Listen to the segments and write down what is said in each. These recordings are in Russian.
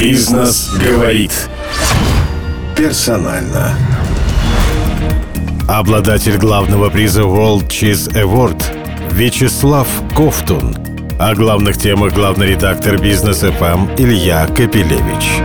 Бизнес говорит. Персонально. Обладатель главного приза World Cheese Award Вячеслав Ковтун. О главных темах главный редактор бизнес ФМ Илья Капелевич.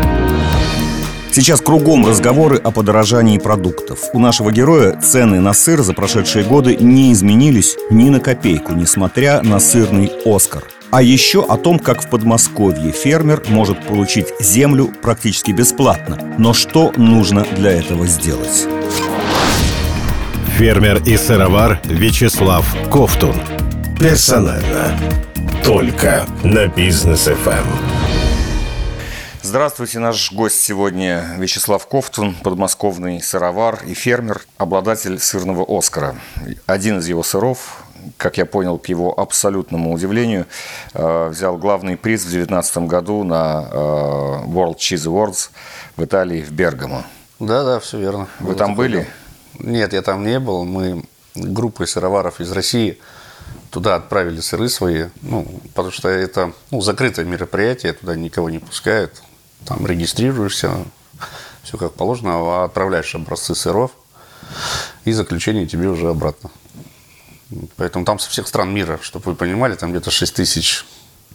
Сейчас кругом разговоры о подорожании продуктов. У нашего героя цены на сыр за прошедшие годы не изменились ни на копейку, несмотря на сырный «Оскар». А еще о том, как в Подмосковье фермер может получить землю практически бесплатно. Но что нужно для этого сделать? Фермер и сыровар Вячеслав Ковтун. Персонально. Только на бизнес ФМ. Здравствуйте, наш гость сегодня Вячеслав Ковтун, подмосковный сыровар и фермер, обладатель сырного «Оскара». Один из его сыров, как я понял, к его абсолютному удивлению, э, взял главный приз в 2019 году на э, World Cheese Awards в Италии, в Бергамо. Да, да, все верно. Вы Было там были? Нет, я там не был. Мы группой сыроваров из России туда отправили сыры свои, ну, потому что это ну, закрытое мероприятие, туда никого не пускают там регистрируешься, все как положено, а отправляешь образцы сыров, и заключение тебе уже обратно. Поэтому там со всех стран мира, чтобы вы понимали, там где-то 6 тысяч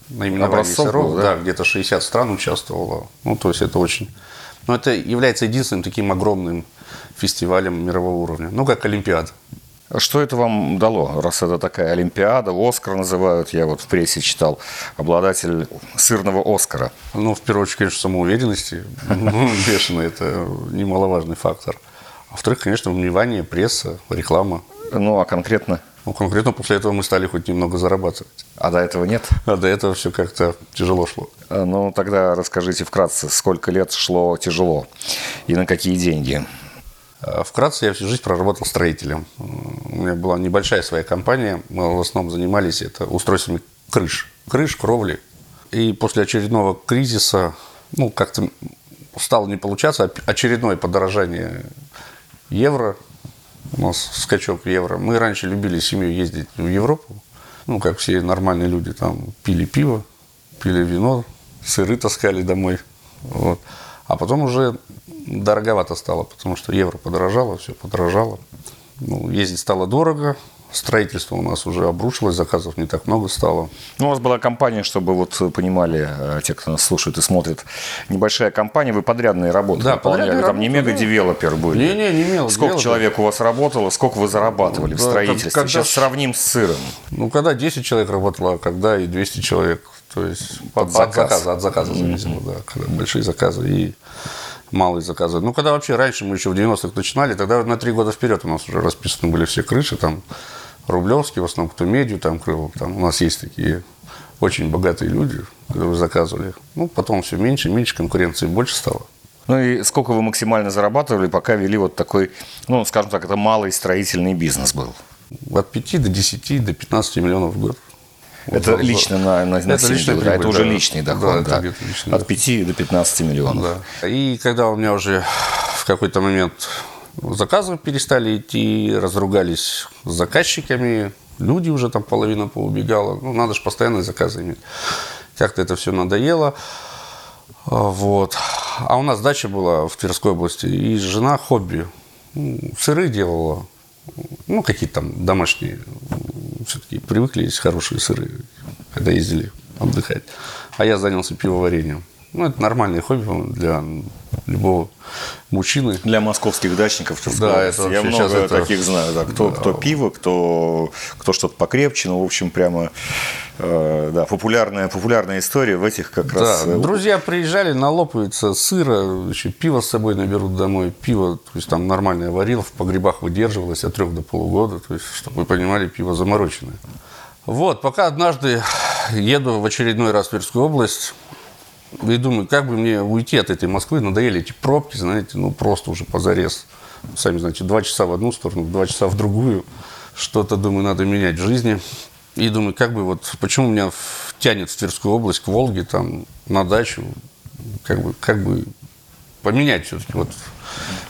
наименований Образцов сыров, да? да, где-то 60 стран участвовало. Ну, то есть это очень... Но это является единственным таким огромным фестивалем мирового уровня. Ну, как Олимпиада. Что это вам дало, раз это такая Олимпиада, Оскар называют, я вот в прессе читал, обладатель сырного Оскара? Ну, в первую очередь, конечно, самоуверенности, ну, бешеный, это немаловажный фактор. А во-вторых, конечно, внимание, пресса, реклама. Ну, а конкретно? Ну, конкретно после этого мы стали хоть немного зарабатывать. А до этого нет? А до этого все как-то тяжело шло. А, ну, тогда расскажите вкратце, сколько лет шло тяжело и на какие деньги? Э, вкратце, я всю жизнь проработал строителем. У меня была небольшая своя компания. Мы в основном занимались это устройствами крыш. Крыш, кровли. И после очередного кризиса, ну, как-то стало не получаться. Очередное подорожание евро. У нас скачок евро. Мы раньше любили семью ездить в Европу. Ну, как все нормальные люди. Там пили пиво, пили вино, сыры таскали домой. Вот. А потом уже дороговато стало, потому что евро подорожало, все подорожало. Ну, ездить стало дорого, строительство у нас уже обрушилось, заказов не так много стало. Ну, у вас была компания, чтобы вот понимали э, те, кто нас слушает и смотрит, небольшая компания, вы подрядные работы да, подрядные там не мега-девелопер были? Не, не, не мега Сколько человек у вас работало, сколько вы зарабатывали да, в строительстве? Когда, Сейчас сравним с сыром. Ну, когда 10 человек работало, а когда и 200 человек. То есть под, от заказа, от заказа зависимо, mm-hmm. да, когда большие заказы. И малые заказы. Ну, когда вообще раньше мы еще в 90-х начинали, тогда на три года вперед у нас уже расписаны были все крыши, там, Рублевский, в основном, кто медью там крыл, там у нас есть такие очень богатые люди, которые заказывали. Ну, потом все меньше, меньше, конкуренции больше стало. Ну и сколько вы максимально зарабатывали, пока вели вот такой, ну, скажем так, это малый строительный бизнес был? От 5 до 10, до 15 миллионов в год. Это вот, лично на, на, на это, личная прибыль, это уже да. личный доход, да. да. Личный От 5 до 15 миллионов. Да. И когда у меня уже в какой-то момент заказы перестали идти, разругались с заказчиками, люди уже там половина поубегала. Ну, надо же постоянные заказы иметь. Как-то это все надоело. Вот. А у нас дача была в Тверской области, и жена хобби. Ну, сыры делала, ну, какие-то там домашние все-таки привыкли есть хорошие сыры, когда ездили отдыхать. А я занялся пивоварением. Ну, это нормальное хобби для любого мужчины. Для московских дачников. Да, это Я много это... таких знаю. Да. Кто, да. кто пиво, кто, кто что-то покрепче. Ну, в общем, прямо э, да, популярная, популярная история в этих как да. раз... Э, Друзья приезжали, налопаются сыра, еще пиво с собой наберут домой. Пиво, то есть там нормальное варил, в погребах выдерживалось от трех до полугода. То есть, чтобы вы понимали, пиво замороченное. Вот, пока однажды еду в очередной раз в Тверскую область, и думаю, как бы мне уйти от этой Москвы, надоели эти пробки, знаете, ну просто уже позарез. Сами знаете, два часа в одну сторону, два часа в другую. Что-то, думаю, надо менять в жизни. И думаю, как бы вот, почему меня тянет в Тверскую область, к Волге, там, на дачу, как бы, как бы поменять все-таки, вот,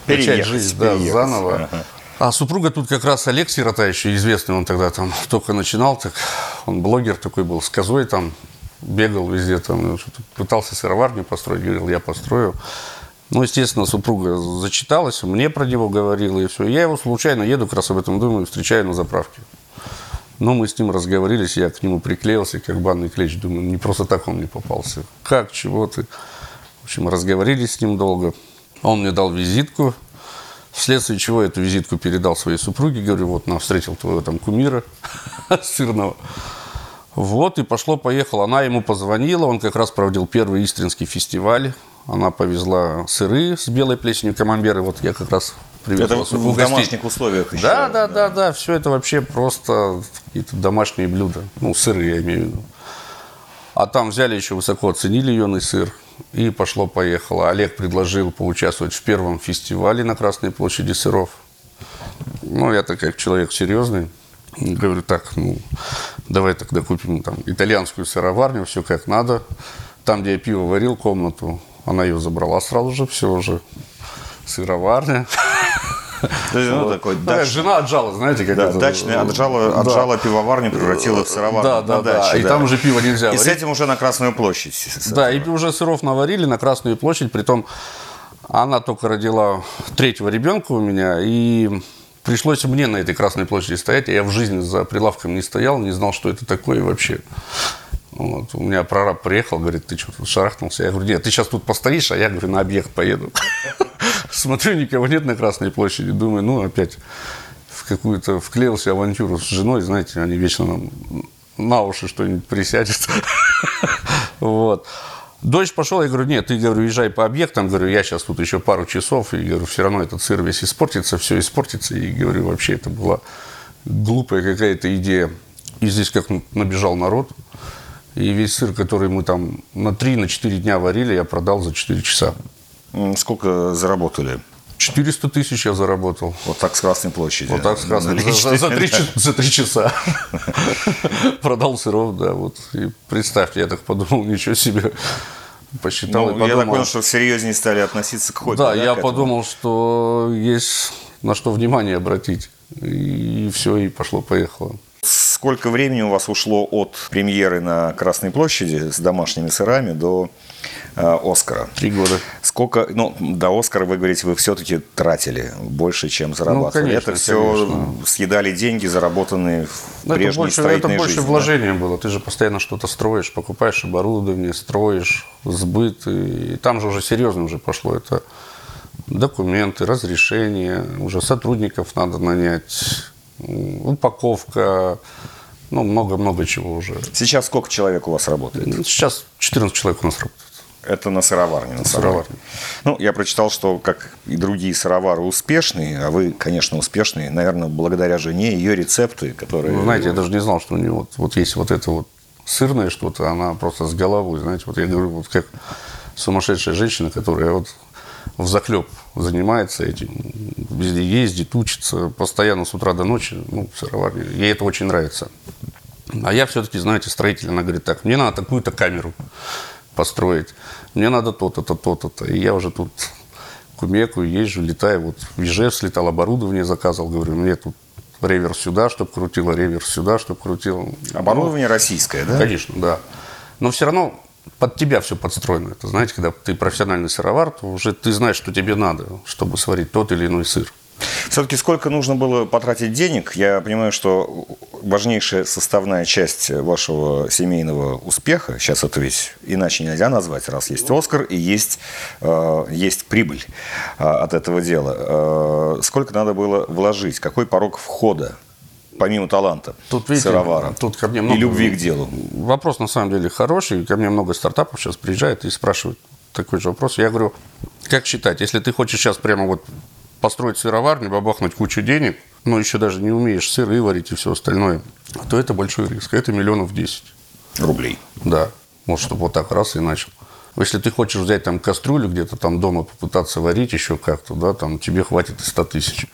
начать жизнь да, заново. Ага. А супруга тут как раз Олег Сирота, еще известный, он тогда там только начинал, так он блогер такой был, с козой там, бегал везде, там, ну, пытался сыроварню построить, говорил, я построю. Ну, естественно, супруга зачиталась, мне про него говорила, и все. Я его случайно еду, как раз об этом думаю, встречаю на заправке. Ну, мы с ним разговорились, я к нему приклеился, как банный клещ. Думаю, не просто так он мне попался. Как, чего ты? В общем, разговорились с ним долго. Он мне дал визитку, вследствие чего эту визитку передал своей супруге. Говорю, вот, на встретил твоего там кумира сырного. Вот, и пошло-поехало. Она ему позвонила, он как раз проводил первый Истринский фестиваль. Она повезла сыры с белой плесенью камамберы. Вот я как раз привез Это в угостить. домашних условиях еще. Да, да, да, да, все это вообще просто какие-то домашние блюда. Ну, сыры я имею в виду. А там взяли еще высоко оценили юный сыр. И пошло-поехало. Олег предложил поучаствовать в первом фестивале на Красной площади сыров. Ну, я так как человек серьезный, говорю, так, ну, давай тогда купим там итальянскую сыроварню, все как надо. Там, где я пиво варил, комнату, она ее забрала сразу же, все уже сыроварня. То есть, ну, такой Да, дач- жена отжала, знаете, как да, это? дачная отжала, Да. отжала пивоварню, превратила в сыроварню Да, на да, да. даче, И там уже пиво нельзя И с варить. этим уже на Красную площадь. Да, и уже сыров наварили на Красную площадь, притом она только родила третьего ребенка у меня, и пришлось мне на этой Красной площади стоять, а я в жизни за прилавком не стоял, не знал, что это такое вообще. Вот. У меня прораб приехал, говорит, ты что шарахнулся? Я говорю, нет, ты сейчас тут постоишь, а я, говорю, на объект поеду. Смотрю, никого нет на Красной площади, думаю, ну, опять в какую-то вклеился авантюру с женой, знаете, они вечно нам на уши что-нибудь присядет. Вот. Дождь пошел, я говорю, нет, ты, говорю, езжай по объектам, говорю, я сейчас тут еще пару часов, и, говорю, все равно этот сыр весь испортится, все испортится, и, говорю, вообще это была глупая какая-то идея. И здесь как набежал народ, и весь сыр, который мы там на 3-4 дня варили, я продал за 4 часа. Сколько заработали? 400 тысяч я заработал. Вот так с Красной площади. Вот так сказано. За, за- за три, за три часа. Продал сыров, да. Вот. И представьте, я так подумал, ничего себе. Посчитал и Ну, я так подумал. понял, что серьезнее стали относиться к хобби. да, я к этому? подумал, что есть на что внимание обратить. И все, и пошло-поехало. Сколько времени у вас ушло от премьеры на Красной площади с домашними сырами до Оскара? Три года. Сколько, ну, до Оскара, вы говорите, вы все-таки тратили больше, чем зарабатывали. Ну, конечно, это все конечно. съедали деньги, заработанные в Ну, это прежней больше, это строительной больше жизни. да? вложения было. Ты же постоянно что-то строишь, покупаешь оборудование, строишь, сбыт. И там же уже серьезно уже пошло. Это документы, разрешения, уже сотрудников надо нанять, упаковка, ну, много-много чего уже. Сейчас сколько человек у вас работает? Сейчас 14 человек у нас работает. Это на сыроварне. На деле. Ну, я прочитал, что как и другие сыровары успешные, а вы, конечно, успешные, наверное, благодаря жене, ее рецепты, которые... Вы знаете, я даже не знал, что у нее вот, вот есть вот это вот сырное что-то, она просто с головой, знаете, вот я говорю, вот как сумасшедшая женщина, которая вот в заклеп занимается этим, везде ездит, учится, постоянно с утра до ночи, ну, в сыроварне. Ей это очень нравится. А я все-таки, знаете, строитель, она говорит, так, мне надо такую-то камеру построить, мне надо то-то, то, то-то, то. И я уже тут кумекаю, езжу, летаю, вот в Ижевск слетал, оборудование заказал, говорю, мне тут реверс сюда, чтобы крутило, реверс сюда, чтобы крутило. Оборудование российское, да? Конечно, да. Но все равно под тебя все подстроено. Это, знаете, когда ты профессиональный сыровар, то уже ты знаешь, что тебе надо, чтобы сварить тот или иной сыр. Все-таки сколько нужно было потратить денег? Я понимаю, что важнейшая составная часть вашего семейного успеха, сейчас это ведь иначе нельзя назвать, раз есть Оскар и есть, э, есть прибыль э, от этого дела. Э, сколько надо было вложить? Какой порог входа, помимо таланта Тут, видите, сыровара тут ко мне много... и любви к делу? Вопрос на самом деле хороший. Ко мне много стартапов сейчас приезжает и спрашивают такой же вопрос. Я говорю, как считать, если ты хочешь сейчас прямо вот построить сыроварню, бабахнуть кучу денег, но еще даже не умеешь сыры варить и все остальное, то это большой риск. Это миллионов 10. Рублей. Да. Может, чтобы вот так раз и начал. Если ты хочешь взять там кастрюлю где-то там дома попытаться варить еще как-то, да, там тебе хватит и 100 тысяч.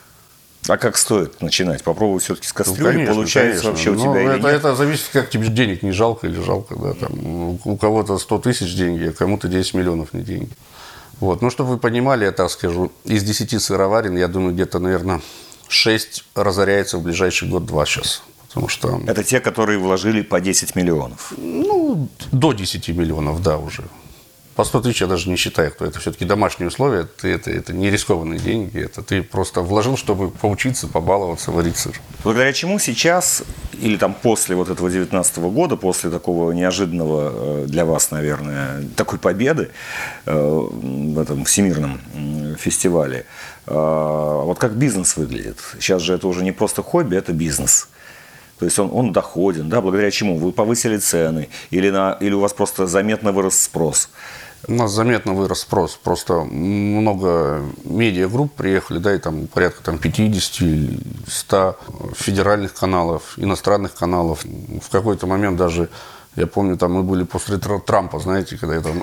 А как стоит начинать? Попробовать все-таки с Ну, кастрюли. конечно, Получается конечно. вообще у Но тебя или это, нет? это зависит, как тебе денег не жалко или жалко. Да, там, у у кого-то 100 тысяч деньги, а кому-то 10 миллионов не деньги. Вот. Ну, чтобы вы понимали, я так скажу, из 10 сыроварен, я думаю, где-то, наверное, 6 разоряется в ближайший год-два сейчас. Потому что... Это те, которые вложили по 10 миллионов. Ну, до 10 миллионов, да, уже. По 100 тысяч я даже не считаю, кто это все-таки домашние условия, ты, это, это не рискованные деньги, это ты просто вложил, чтобы поучиться, побаловаться, варить сыр. Благодаря чему сейчас, или там после вот этого 19 года, после такого неожиданного э, для вас, наверное, такой победы э, в этом всемирном фестивале, э, вот как бизнес выглядит? Сейчас же это уже не просто хобби, это бизнес. То есть он, он доходен, да, благодаря чему? Вы повысили цены или, на, или у вас просто заметно вырос спрос? У нас заметно вырос спрос. Просто много медиагрупп приехали, да, и там порядка там, 50-100 федеральных каналов, иностранных каналов. В какой-то момент даже я помню, там мы были после Трампа, знаете, когда там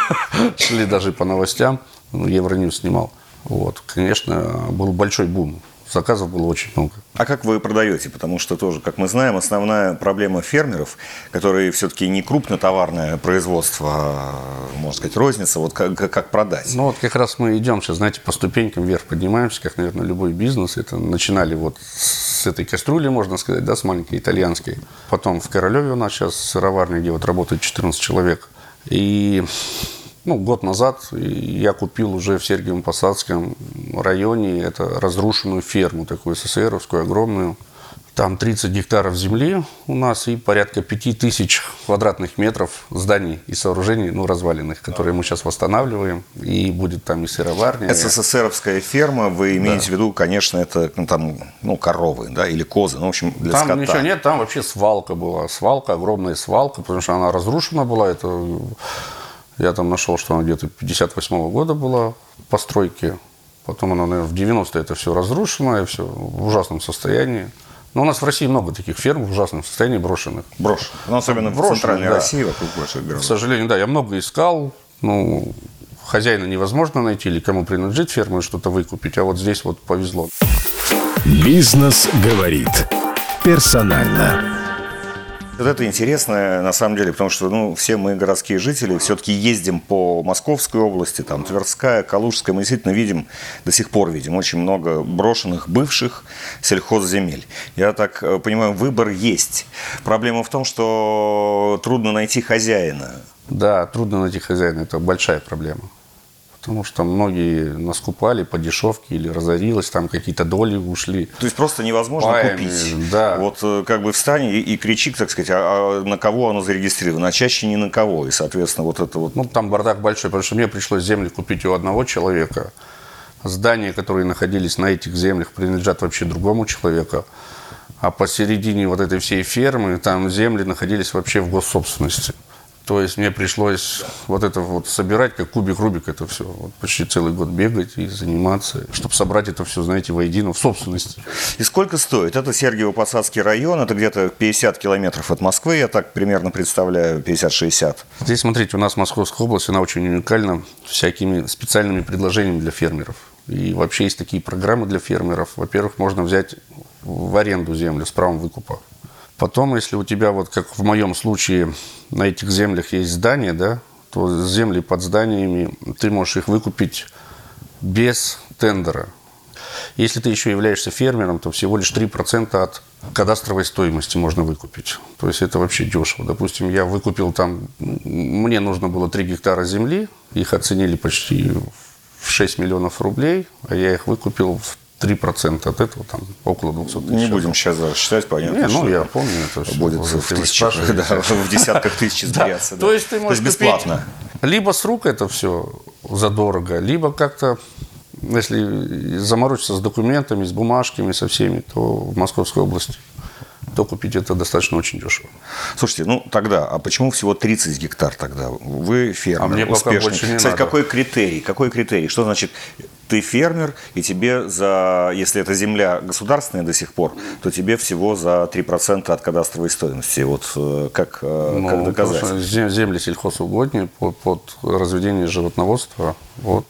шли даже по новостям, Евроньюз снимал. Вот, конечно, был большой бум заказов было очень много. А как вы продаете? Потому что тоже, как мы знаем, основная проблема фермеров, которые все-таки не крупнотоварное производство, а, можно сказать, розница, вот как, как продать? Ну вот как раз мы идем сейчас, знаете, по ступенькам вверх поднимаемся, как, наверное, любой бизнес. Это начинали вот с этой кастрюли, можно сказать, да, с маленькой итальянской. Потом в Королеве у нас сейчас сыроварня, где вот работает 14 человек. И ну, год назад я купил уже в Сергиевом Посадском районе это разрушенную ферму, такую СССРовскую, огромную. Там 30 гектаров земли у нас и порядка 5000 квадратных метров зданий и сооружений, ну, разваленных, которые мы сейчас восстанавливаем. И будет там и сыроварня. СССРовская ферма, вы имеете да. в виду, конечно, это ну, там, ну, коровы, да, или козы, ну, в общем, для там скота. ничего нет, там вообще свалка была. Свалка, огромная свалка, потому что она разрушена была. Это я там нашел, что она где-то 58 -го года была постройки. Потом она, наверное, в 90-е это все разрушено, и все в ужасном состоянии. Но у нас в России много таких ферм в ужасном состоянии брошенных. Брошенных. Ну, особенно брошенных, в центральной да. России, вокруг больших городов. К сожалению, да, я много искал. Ну, хозяина невозможно найти, или кому принадлежит ферма, что-то выкупить. А вот здесь вот повезло. Бизнес говорит персонально. Вот это интересно, на самом деле, потому что ну, все мы городские жители все-таки ездим по Московской области, там Тверская, Калужская, мы действительно видим, до сих пор видим очень много брошенных бывших сельхозземель. Я так э, понимаю, выбор есть. Проблема в том, что трудно найти хозяина. Да, трудно найти хозяина, это большая проблема потому что многие наскупали по дешевке или разорилось, там какие-то доли ушли. То есть просто невозможно Паями, купить. Да. Вот э, как бы встань и, и кричи, так сказать, а, а на кого оно зарегистрировано, а чаще не на кого. И, соответственно, вот это вот... Ну, там бардак большой, потому что мне пришлось земли купить у одного человека. Здания, которые находились на этих землях, принадлежат вообще другому человеку. А посередине вот этой всей фермы там земли находились вообще в госсобственности. То есть мне пришлось вот это вот собирать, как кубик Рубик, это все. Вот почти целый год бегать и заниматься, чтобы собрать это все, знаете, воедино, в собственности. И сколько стоит? Это Сергиево-Посадский район, это где-то 50 километров от Москвы, я так примерно представляю, 50-60. Здесь, смотрите, у нас Московская область, она очень уникальна всякими специальными предложениями для фермеров. И вообще есть такие программы для фермеров. Во-первых, можно взять в аренду землю с правом выкупа. Потом, если у тебя, вот как в моем случае, на этих землях есть здания, да, то земли под зданиями, ты можешь их выкупить без тендера. Если ты еще являешься фермером, то всего лишь 3% от кадастровой стоимости можно выкупить. То есть это вообще дешево. Допустим, я выкупил там, мне нужно было 3 гектара земли, их оценили почти в 6 миллионов рублей, а я их выкупил в 3% от этого, там, около 200 тысяч. Не будем сейчас даже считать, понятно. Не, ну, я помню это все. Будет в, тысячах, да, в десятках тысяч измеряться. То есть ты можешь бесплатно. Либо с рук это все задорого, либо как-то, если заморочиться с документами, с бумажками, со всеми, то в Московской области то купить это достаточно очень дешево. Слушайте, ну тогда, а почему всего 30 гектар тогда? Вы фермер, а мне успешный. Пока больше не Кстати, надо. какой критерий? Какой критерий? Что значит ты фермер, и тебе за, если это земля государственная до сих пор, то тебе всего за 3% от кадастровой стоимости. Вот э, как, э, ну, как доказать? Земли сельхозугодные под, под разведение животноводства. Вот.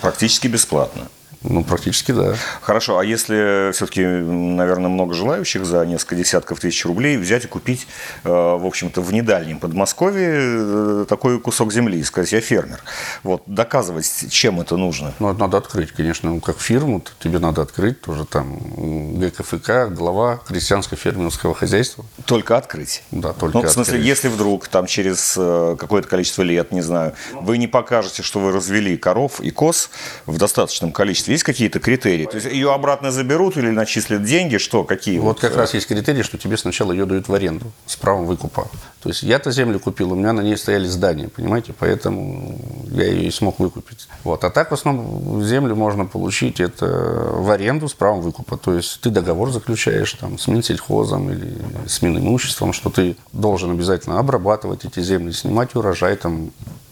Практически бесплатно. Ну, практически, да. Хорошо, а если все-таки, наверное, много желающих за несколько десятков тысяч рублей взять и купить, э, в общем-то, в недальнем Подмосковье э, такой кусок земли и сказать, я фермер. Вот, доказывать, чем это нужно? Ну, это надо открыть, конечно. Ну, как фирму тебе надо открыть тоже там ГКФК, глава крестьянско-фермерского хозяйства. Только открыть? Да, только Ну, в смысле, открыть. если вдруг там через э, какое-то количество лет, не знаю, вы не покажете, что вы развели коров и коз в достаточном количестве, есть какие-то критерии? То есть ее обратно заберут или начислят деньги? Что, какие? Вот как раз есть критерий, что тебе сначала ее дают в аренду с правом выкупа. То есть я-то землю купил, у меня на ней стояли здания, понимаете, поэтому я ее и смог выкупить. Вот. А так в основном землю можно получить это в аренду с правом выкупа. То есть ты договор заключаешь там, с Минсельхозом или с Минимуществом, что ты должен обязательно обрабатывать эти земли, снимать урожай, там,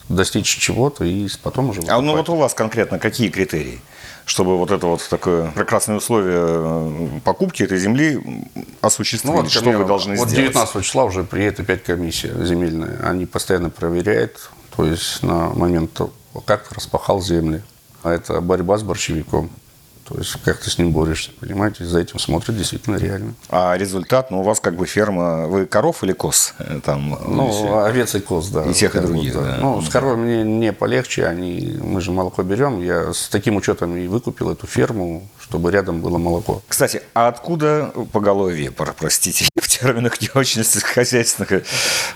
достичь чего-то и потом уже А ну выкупать. вот у вас конкретно какие критерии? Чтобы вот это вот такое прекрасное условие э, покупки этой земли осуществить, Ну, вот, что вы должны вот сделать? 19 числа уже приедет опять комиссия земельная. Они постоянно проверяют, то есть на момент, как распахал земли. А это борьба с борщевиком. То есть как ты с ним борешься, понимаете? За этим смотрят действительно реально. А результат, ну у вас как бы ферма, вы коров или коз? Э, Там, Ну, если- овец и коз, да. И тех, и других, да. Ну, с коровами мне не полегче, они, мы же молоко берем. Я с таким учетом и выкупил эту ферму, чтобы рядом было молоко. Кстати, а откуда поголовье, про- простите, в терминах не очень хозяйственных? э,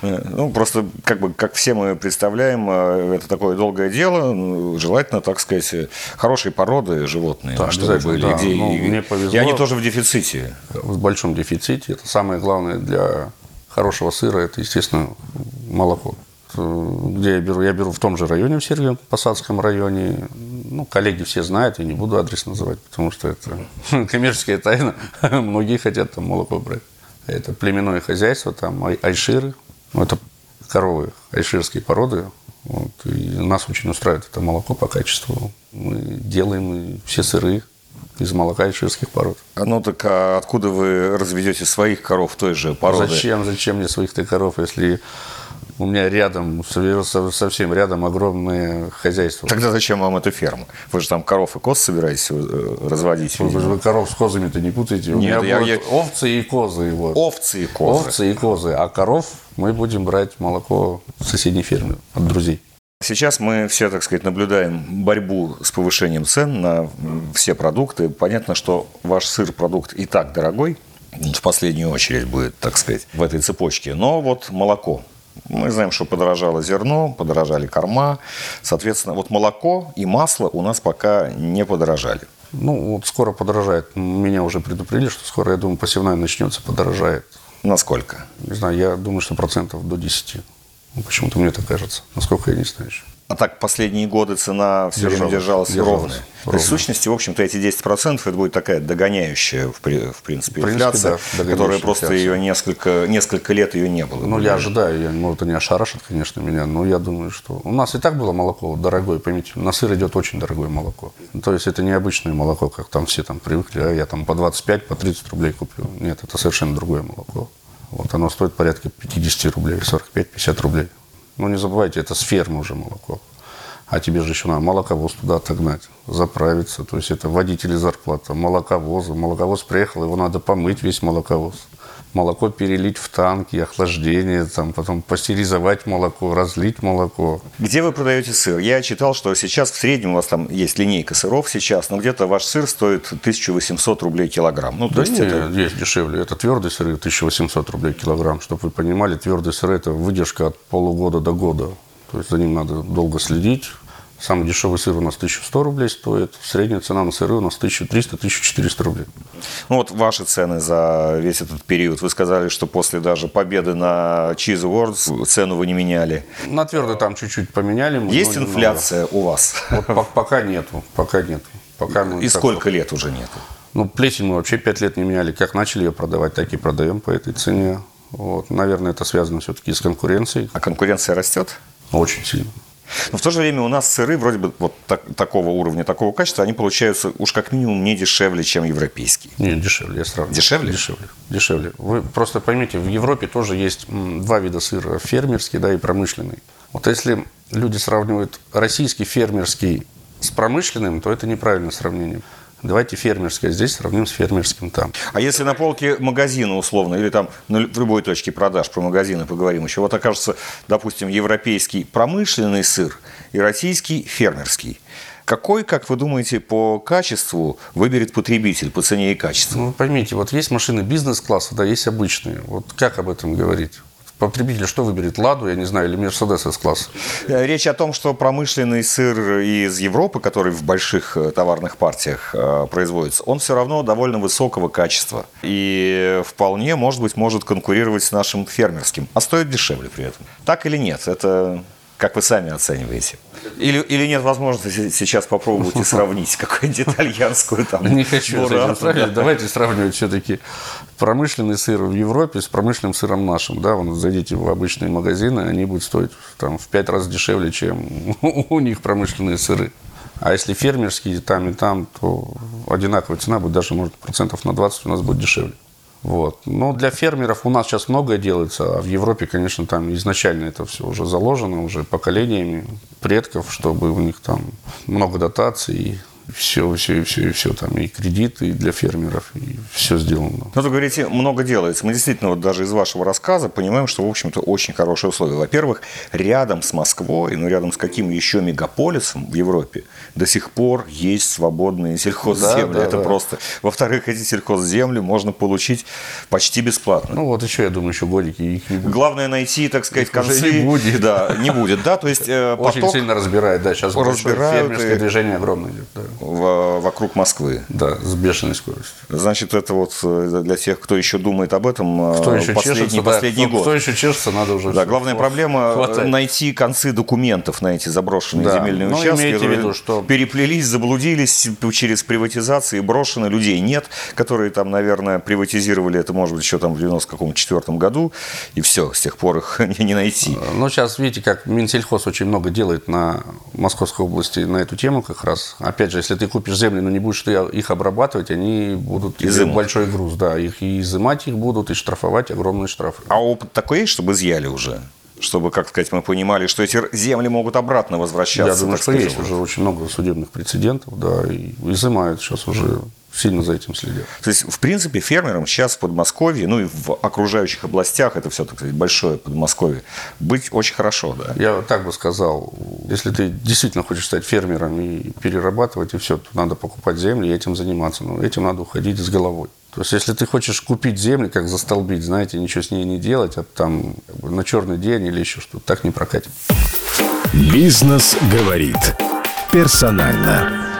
Ну, просто, как бы, как все мы представляем, э, это такое долгое дело, ну, желательно, так сказать, хорошей породы животные, Да, обязательно, были, да. где Ну, и, мне повезло. и они тоже в дефиците. в большом дефиците. Это самое главное для хорошего сыра, это, естественно, молоко. Э, Где я беру? Я беру в том же районе, в Сергиевом Посадском районе. Ну, коллеги все знают, я не буду адрес называть, потому что это коммерческая тайна. Многие хотят там молоко брать. Это племенное хозяйство, там ай- айширы. Ну, это коровы айширские породы. Вот, и нас очень устраивает это молоко по качеству. Мы делаем все сыры из молока айширских пород. А Ну так а откуда вы разведете своих коров той же породы? Зачем, зачем мне своих-то коров, если у меня рядом, со- совсем рядом огромное хозяйство. Тогда зачем вам эта ферма? Вы же там коров и коз собираетесь э, разводить? Вы, видимо. вы коров с козами-то не путаете. У Нет, меня я- будут я- овцы и козы. Вот. Овцы и козы. Овцы и козы. А коров мы будем брать молоко в соседней ферме от друзей. Сейчас мы все, так сказать, наблюдаем борьбу с повышением цен на все продукты. Понятно, что ваш сыр продукт и так дорогой, в последнюю очередь будет, так сказать, в этой цепочке. Но вот молоко. Мы знаем, что подорожало зерно, подорожали корма. Соответственно, вот молоко и масло у нас пока не подорожали. Ну, вот скоро подорожает. Меня уже предупредили, что скоро, я думаю, посевная начнется, подорожает. Насколько? Не знаю, я думаю, что процентов до 10. Ну, почему-то мне так кажется. Насколько я не знаю еще. А так последние годы цена все время Держалась, держалась, держалась, ровная. То есть, в ровно. сущности, в общем-то, эти 10% это будет такая догоняющая, в, при- в принципе, В принципе, инфляция, да, которая просто инфляция. ее несколько, несколько лет ее не было. Ну, я ожидаю, я, может, они ошарашат, конечно, меня, но я думаю, что... У нас и так было молоко дорогое, поймите, на сыр идет очень дорогое молоко. То есть это не обычное молоко, как там все там привыкли, а я там по 25, по 30 рублей куплю. Нет, это совершенно другое молоко. Вот оно стоит порядка 50 рублей, 45-50 рублей. Ну, не забывайте, это с фермы уже молоко. А тебе же еще надо молоковоз туда отогнать, заправиться. То есть это водители зарплата, молоковоза. Молоковоз приехал, его надо помыть, весь молоковоз. Молоко перелить в танки, охлаждение, там, потом пастеризовать молоко, разлить молоко. Где вы продаете сыр? Я читал, что сейчас в среднем у вас там есть линейка сыров сейчас, но где-то ваш сыр стоит 1800 рублей килограмм. Ну, то Да есть не, это... есть дешевле. Это твердый сыр 1800 рублей килограмм. Чтобы вы понимали, твердый сыр – это выдержка от полугода до года. То есть за ним надо долго следить. Самый дешевый сыр у нас 1100 рублей стоит. Средняя цена на сыры у нас 1300-1400 рублей. Ну, вот ваши цены за весь этот период. Вы сказали, что после даже победы на Cheese Awards цену вы не меняли. На твердый там чуть-чуть поменяли. мы, Есть но немного. инфляция у вас? Вот по- пока нету, пока нету. Пока мы И сколько лет уже нету? Ну, плесень мы вообще пять лет не меняли. Как начали ее продавать, так и продаем по этой цене. Вот. Наверное, это связано все-таки с конкуренцией. А конкуренция растет? Очень сильно. Но в то же время у нас сыры вроде бы вот так- такого уровня, такого качества, они получаются уж как минимум не дешевле, чем европейские. Не, дешевле, я сравниваю. Дешевле? Дешевле. Дешевле. Вы просто поймите, в Европе тоже есть два вида сыра. Фермерский, да, и промышленный. Вот если люди сравнивают российский фермерский с промышленным, то это неправильное сравнение. Давайте фермерское здесь сравним с фермерским там. А если на полке магазина условно, или там ну, в любой точке продаж про магазины поговорим еще, вот окажется, допустим, европейский промышленный сыр и российский фермерский. Какой, как вы думаете, по качеству выберет потребитель, по цене и качеству? Ну, поймите, вот есть машины бизнес-класса, да, есть обычные. Вот как об этом говорить? Потребитель что выберет? Ладу, я не знаю, или Мерседес S-класс? Э, речь о том, что промышленный сыр из Европы, который в больших э, товарных партиях э, производится, он все равно довольно высокого качества. И вполне, может быть, может конкурировать с нашим фермерским. А стоит дешевле при этом. Так или нет? Это как вы сами оцениваете? Или, или нет возможности сейчас попробовать и сравнить какую-нибудь итальянскую там Не хочу сравнивать. Давайте сравнивать все-таки промышленный сыр в Европе с промышленным сыром нашим. Да, вон зайдите в обычные магазины, они будут стоить там, в пять раз дешевле, чем у них промышленные сыры. А если фермерские там и там, то одинаковая цена будет, даже может процентов на 20 у нас будет дешевле. Вот. Но для фермеров у нас сейчас многое делается, а в Европе, конечно, там изначально это все уже заложено, уже поколениями предков, чтобы у них там много дотаций, все, все, и все, и все там, и кредиты для фермеров, и все сделано. Ну, вы говорите, много делается. Мы действительно, вот даже из вашего рассказа понимаем, что, в общем-то, очень хорошие условия. Во-первых, рядом с Москвой, ну, рядом с каким еще мегаполисом в Европе до сих пор есть свободные сельхозземли. Да, да, Это да. просто... Во-вторых, эти сельхозземли можно получить почти бесплатно. Ну, вот еще, я думаю, еще годики их не будет. Главное найти, так сказать, их концы. не будет. Да, не будет, да, то есть э, Очень поток... сильно разбирает, да, сейчас разбирают фермерское и... движение огромное идет, да в, вокруг Москвы. Да, с бешеной скоростью. Значит, это вот э, для тех, кто еще думает об этом, э, кто еще последний, чешется, последний да, год. Кто еще чешется, надо уже... Да, главная проблема э, хватает. найти концы документов на эти заброшенные да. земельные Но участки. имейте в виду, что... Переплелись, заблудились через приватизации, брошены, людей нет, которые там, наверное, приватизировали это, может быть, еще там в 94 году, и все, с тех пор их не найти. Ну, сейчас, видите, как Минсельхоз очень много делает на Московской области на эту тему как раз. Опять же, если ты купишь земли, но не будешь ты их обрабатывать, они будут изымать. большой груз. Да, их и изымать их будут, и штрафовать огромные штрафы. А опыт такой есть, чтобы изъяли уже? чтобы, как сказать, мы понимали, что эти земли могут обратно возвращаться. Я думаю, что сказать. есть уже очень много судебных прецедентов, да, и изымают сейчас уже сильно за этим следят. То есть, в принципе, фермерам сейчас в Подмосковье, ну и в окружающих областях, это все, так сказать, большое Подмосковье, быть очень хорошо, да? Я так бы сказал, если ты действительно хочешь стать фермером и перерабатывать, и все, то надо покупать земли и этим заниматься. Но этим надо уходить с головой. То есть, если ты хочешь купить землю, как застолбить, знаете, ничего с ней не делать, а там как бы, на черный день или еще что-то, так не прокатит. Бизнес говорит персонально.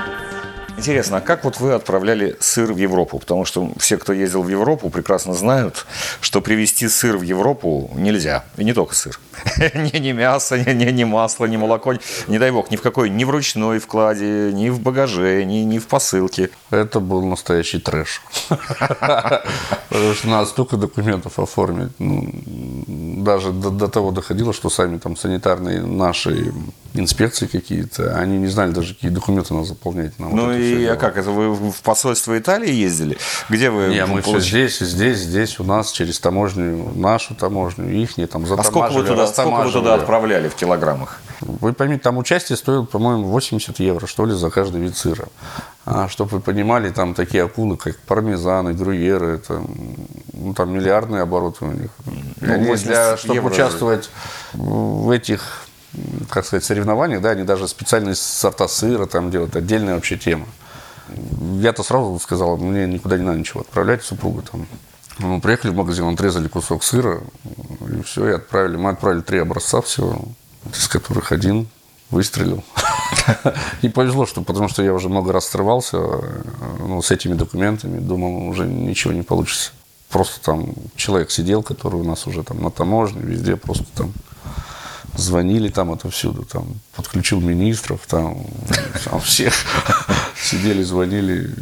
Интересно, а как вот вы отправляли сыр в Европу? Потому что все, кто ездил в Европу, прекрасно знают, что привезти сыр в Европу нельзя. И не только сыр. ни, ни мясо, ни, ни, ни масло, ни молоко. Не дай бог, ни в какой, ни в ручной вкладе, ни в багаже, ни, ни в посылке. Это был настоящий трэш. Потому что надо столько документов оформить. Ну, даже до, до того доходило, что сами там санитарные наши инспекции какие-то, они не знали даже, какие документы надо заполнять. На ну вот и а как, это вы в посольство Италии ездили? Где вы? Не, мы все здесь, здесь, здесь у нас, через таможню, нашу таможню, их там а сколько вы, туда, сколько вы туда отправляли в килограммах? Вы поймите, там участие стоило, по-моему, 80 евро, что ли, за каждый вид сыра. А, чтобы вы понимали, там такие акулы, как пармезаны, грюйеры, это, ну, там миллиардные обороты у них. Ну, они для, чтобы евро участвовать в этих как сказать, соревнованиях, да, они даже специальные сорта сыра там делают, отдельная вообще тема. Я-то сразу сказал, мне никуда не надо ничего отправлять супругу там. Мы приехали в магазин, отрезали кусок сыра, и все, и отправили. Мы отправили три образца всего, из которых один выстрелил. И повезло, что, потому что я уже много раз срывался ну, с этими документами, думал, уже ничего не получится. Просто там человек сидел, который у нас уже там на таможне, везде просто там звонили там отовсюду, там, подключил министров, там, там всех сидели, звонили.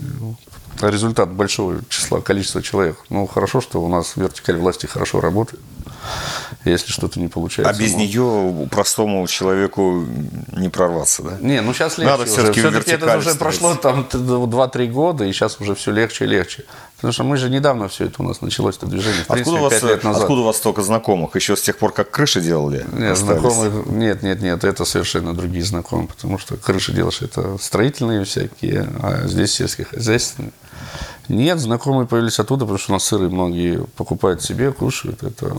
Результат большого числа, количества человек. Ну, хорошо, что у нас вертикаль власти хорошо работает. Если что-то не получается. А без ну, нее простому человеку не прорваться, да? Не, ну сейчас легче Надо уже. все-таки Все-таки это уже прошло там 2-3 года, и сейчас уже все легче и легче. Потому что мы же недавно все это у нас началось, это движение, в принципе, Откуда у, вас, 5 лет назад. откуда у вас столько знакомых? Еще с тех пор, как крыши делали? Нет, остались? знакомых, нет, нет, нет, это совершенно другие знакомые, потому что крыши делаешь, это строительные всякие, а здесь сельскохозяйственные. Нет, знакомые появились оттуда, потому что у нас сыры многие покупают себе, кушают. Это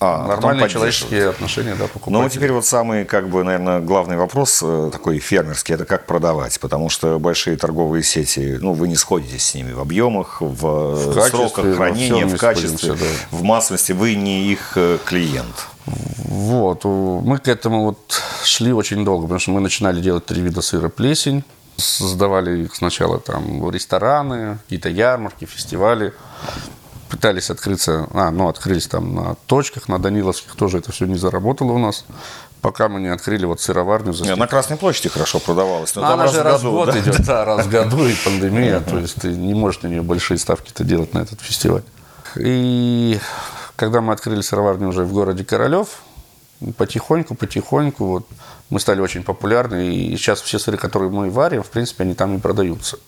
А, нормальные человеческие отношения, да, покупают. Ну, теперь вот самый, как бы, наверное, главный вопрос э, такой фермерский, это как продавать, потому что большие торговые сети, ну, вы не сходитесь с ними в объемах, в, э, В качестве, сроках хранения, в качестве, сходимся, в массовости, вы не их э, клиент. Вот, мы к этому вот шли очень долго, потому что мы начинали делать три вида сыра плесень, создавали их сначала там в рестораны, какие-то ярмарки, фестивали, пытались открыться, а, ну, открылись там на точках, на Даниловских тоже это все не заработало у нас, пока мы не открыли вот сыроварню за Нет, на Красной площади хорошо продавалось, но Ну, там она же раз в год да. идет, да, раз в году и пандемия, то есть ты не можешь на нее большие ставки-то делать на этот фестиваль. И когда мы открыли сыроварню уже в городе Королев, потихоньку, потихоньку вот, мы стали очень популярны, и сейчас все сыры, которые мы варим, в принципе, они там не продаются.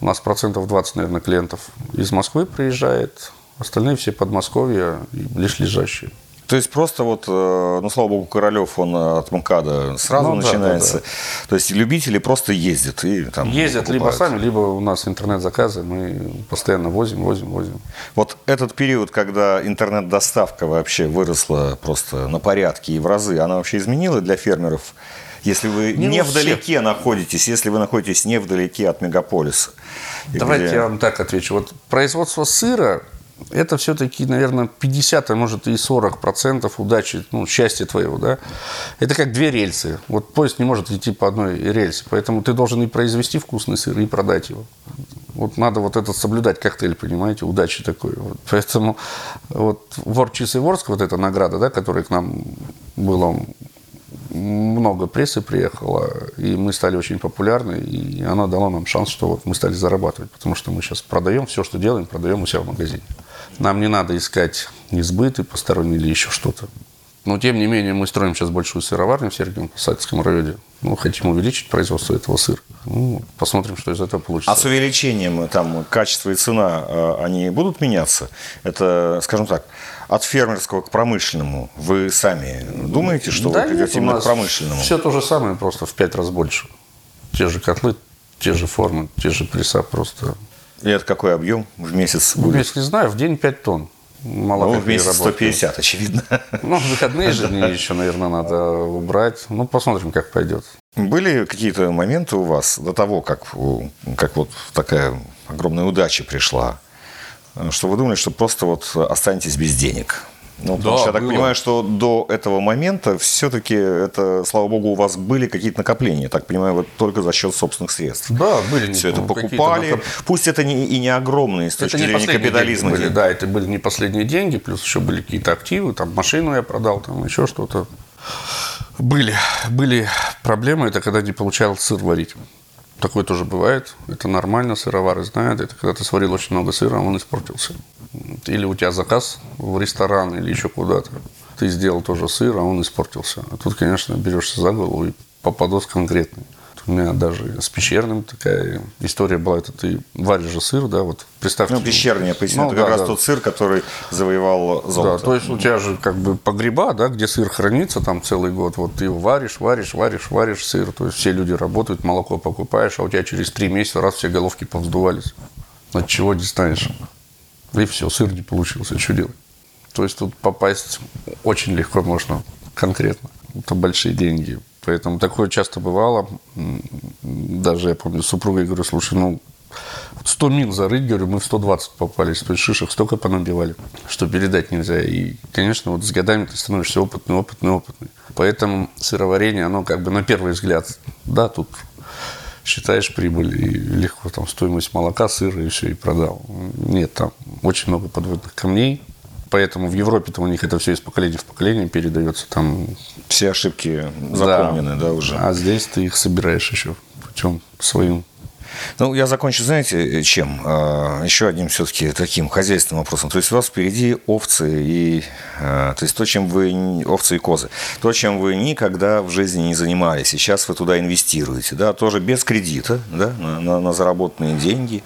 У нас процентов 20, наверное, клиентов из Москвы приезжает, остальные все Подмосковья и ближлежащие. То есть просто вот, э, ну, слава богу, Королев, он э, от МКАДа сразу Ну, да, начинается. да, То есть любители просто ездят и там Ездят либо покупают. сами, либо у нас интернет-заказы, мы постоянно возим, возим, возим. Вот этот период, когда интернет-доставка вообще выросла просто на порядке и в разы, она вообще изменила для фермеров? Если вы Не не, у всех. вдалеке находитесь, если вы находитесь не вдалеке от мегаполиса. Давайте где- я вам так отвечу. Вот производство сыра – это все-таки, наверное, 50, а может и 40 процентов удачи, ну, счастья твоего, да? Это как две рельсы. Вот поезд не может идти по одной рельсе, поэтому ты должен и произвести вкусный сыр, и продать его. Вот надо вот этот соблюдать коктейль, понимаете, удачи такой. Вот. Поэтому вот Ворчис и Ворск, вот эта награда, да, которая к нам была много прессы приехало, и мы стали очень популярны, и оно дало нам шанс, что вот мы стали зарабатывать, потому что мы сейчас продаем все, что делаем, продаем у себя в магазине. Нам не надо искать несбыты посторонние или еще что-то. Но, тем не менее, мы строим сейчас большую сыроварню в Сергиевом Посадском районе. Ну, хотим увеличить производство этого сыра. Ну, посмотрим, что из этого получится. А с увеличением там качество и цена, э, они будут меняться? Это, скажем так, от фермерского к промышленному. Вы сами думаете, что Да вы придете именно к промышленному? Все то же самое, просто в пять раз больше. Те же котлы, те же формы, те же пресса просто. И это какой объем в месяц Ну, будет? если знаю, в день 5 тонн. Молока Ну, в месяц переработки. 150, очевидно. Ну, в выходные же дни еще, наверное, надо убрать. Ну, посмотрим, как пойдет. Были какие-то моменты у вас до того, как, как вот такая огромная удача пришла, что вы думали, что просто вот останетесь без денег? Ну, Да, что я так было. понимаю, что до этого момента все-таки это, слава богу, у вас были какие-то накопления. Так понимаю, вот только за счет собственных средств. Да, были Все это покупали. накоп- Пусть это не, и не огромные с точки Это зрения капитализма. деньги были, да, это были не последние деньги, плюс еще были какие-то активы, там машину я продал, там еще что-то. Были, были проблемы, это когда не получал сыр варить. Такое тоже бывает, это нормально, сыровары знают, это когда ты сварил очень много сыра, он испортился. Или у тебя заказ в ресторан или еще куда-то, ты сделал тоже сыр, а он испортился. А тут, конечно, берешься за голову и попадос конкретный. У меня даже с пещерным такая история была. Это ты варишь же сыр, да, вот представьте. Ну, пещерный, я поясню, Ну, это да, как раз да. тот сыр, который завоевал Да, золото. то есть у тебя же как бы погреба, да, где сыр хранится там целый год. Вот ты его варишь, варишь, варишь, варишь сыр. То есть все люди работают, молоко покупаешь, а у тебя через три месяца раз все головки повздувались. От чего не знаешь. И все, сыр не получился, что делать? То есть тут попасть очень легко можно конкретно. Это большие деньги. Поэтому такое часто бывало. Даже я помню, с супругой говорю, слушай, ну, 100 мил зарыть, говорю, мы в 120 попались. То есть шишек столько понабивали, что передать нельзя. И, конечно, вот с годами ты становишься опытный, опытный, опытный. Поэтому сыроварение, оно как бы на первый взгляд, да, тут считаешь прибыль и легко там стоимость молока, сыра и все, и продал. Нет, там очень много подводных камней. Поэтому в Европе-то у них это все из поколения в поколение передается. Там Все ошибки запомнены, да, уже. А здесь ты их собираешь еще путем своим. Ну, я закончу, знаете, чем? А, еще одним все-таки таким хозяйственным вопросом. То есть у вас впереди овцы и... А, то есть то, чем вы... Овцы и козы. То, чем вы никогда в жизни не занимались. Сейчас вы туда инвестируете, да, тоже без кредита, да, на, на, заработанные деньги.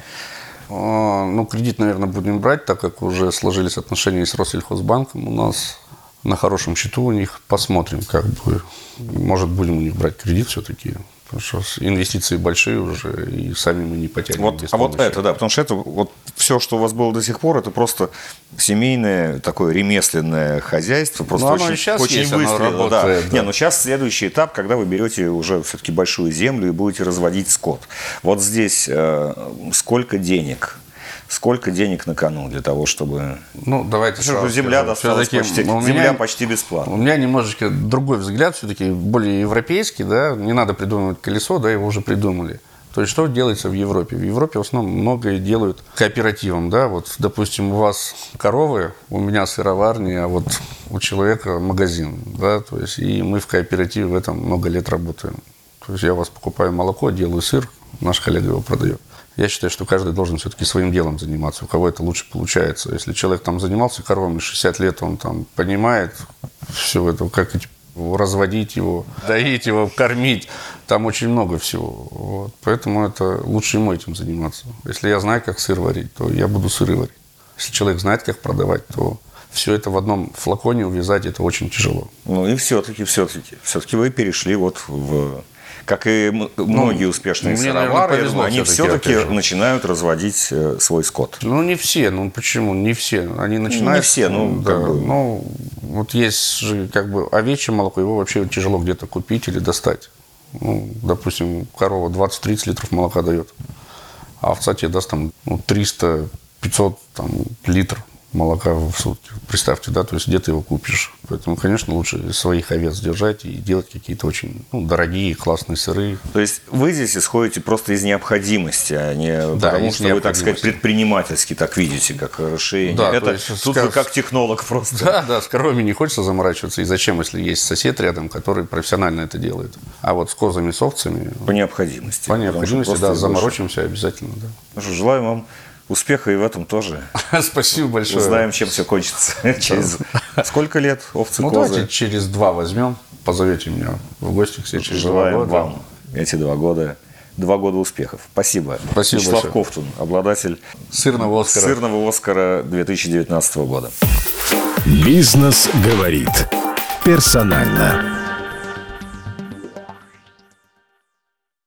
Ну, кредит, наверное, будем брать, так как уже сложились отношения с Россельхозбанком. У нас на хорошем счету у них. Посмотрим, как бы. Может, будем у них брать кредит все-таки. Потому что инвестиции большие уже, и сами мы не потянем. Вот, а вот это, да, потому что это вот все, что у вас было до сих пор, это просто семейное такое ремесленное хозяйство, просто ну, очень, сейчас очень есть, выстрелило. работает, да. да. Не, но сейчас следующий этап, когда вы берете уже все-таки большую землю и будете разводить скот. Вот здесь э, сколько денег сколько денег на кону для того, чтобы... Ну, давайте сразу земля скажу. досталась почти, у меня, земля почти бесплатно. У меня немножечко другой взгляд, все-таки более европейский, да, не надо придумывать колесо, да, его уже придумали. То есть что делается в Европе? В Европе в основном многое делают кооперативом, да, вот, допустим, у вас коровы, у меня сыроварни, а вот у человека магазин, да, то есть и мы в кооперативе в этом много лет работаем. То есть я у вас покупаю молоко, делаю сыр, наш коллега его продает. Я считаю, что каждый должен все-таки своим делом заниматься, у кого это лучше получается. Если человек там занимался коровами 60 лет, он там понимает все это, как разводить его, доить его, кормить. Там очень много всего. Вот. Поэтому это лучше ему этим заниматься. Если я знаю, как сыр варить, то я буду сыры варить. Если человек знает, как продавать, то все это в одном флаконе увязать это очень тяжело. Ну и все-таки, все-таки, все-таки вы перешли вот в как и многие ну, успешные мне, сыровары, наверное, они все-таки все начинают разводить э, свой скот. Ну, не все. Ну, почему? Не все. Они начинают... Не все, ну, да, как бы... Ну, вот есть же, как бы, овечье молоко, его вообще тяжело где-то купить или достать. Ну, допустим, корова 20-30 литров молока дает, а овца тебе даст там ну, 300-500 там, литров молока в сутки. Представьте, да, то есть где ты его купишь. Поэтому, конечно, лучше своих овец держать и делать какие-то очень ну, дорогие, классные сыры. То есть вы здесь исходите просто из необходимости, а не да, потому, что вы, так сказать, предпринимательски так видите, как расширение. Да, Это есть, тут вы как технолог просто. Да, да, с коровами не хочется заморачиваться. И зачем, если есть сосед рядом, который профессионально это делает. А вот с козами, с овцами... По необходимости. По необходимости, да, заморочимся обязательно. Да. Ну что, желаю вам Успеха и в этом тоже. Спасибо большое. Узнаем, чем все кончится. Через сколько лет овцы Ну, козы? давайте через два возьмем. Позовете меня в гости к себе через Желаем два года. вам эти два года два года успехов. Спасибо. Спасибо Вячеслав большое. Ковтун, обладатель сырного Оскара. сырного Оскара 2019 года. Бизнес говорит персонально.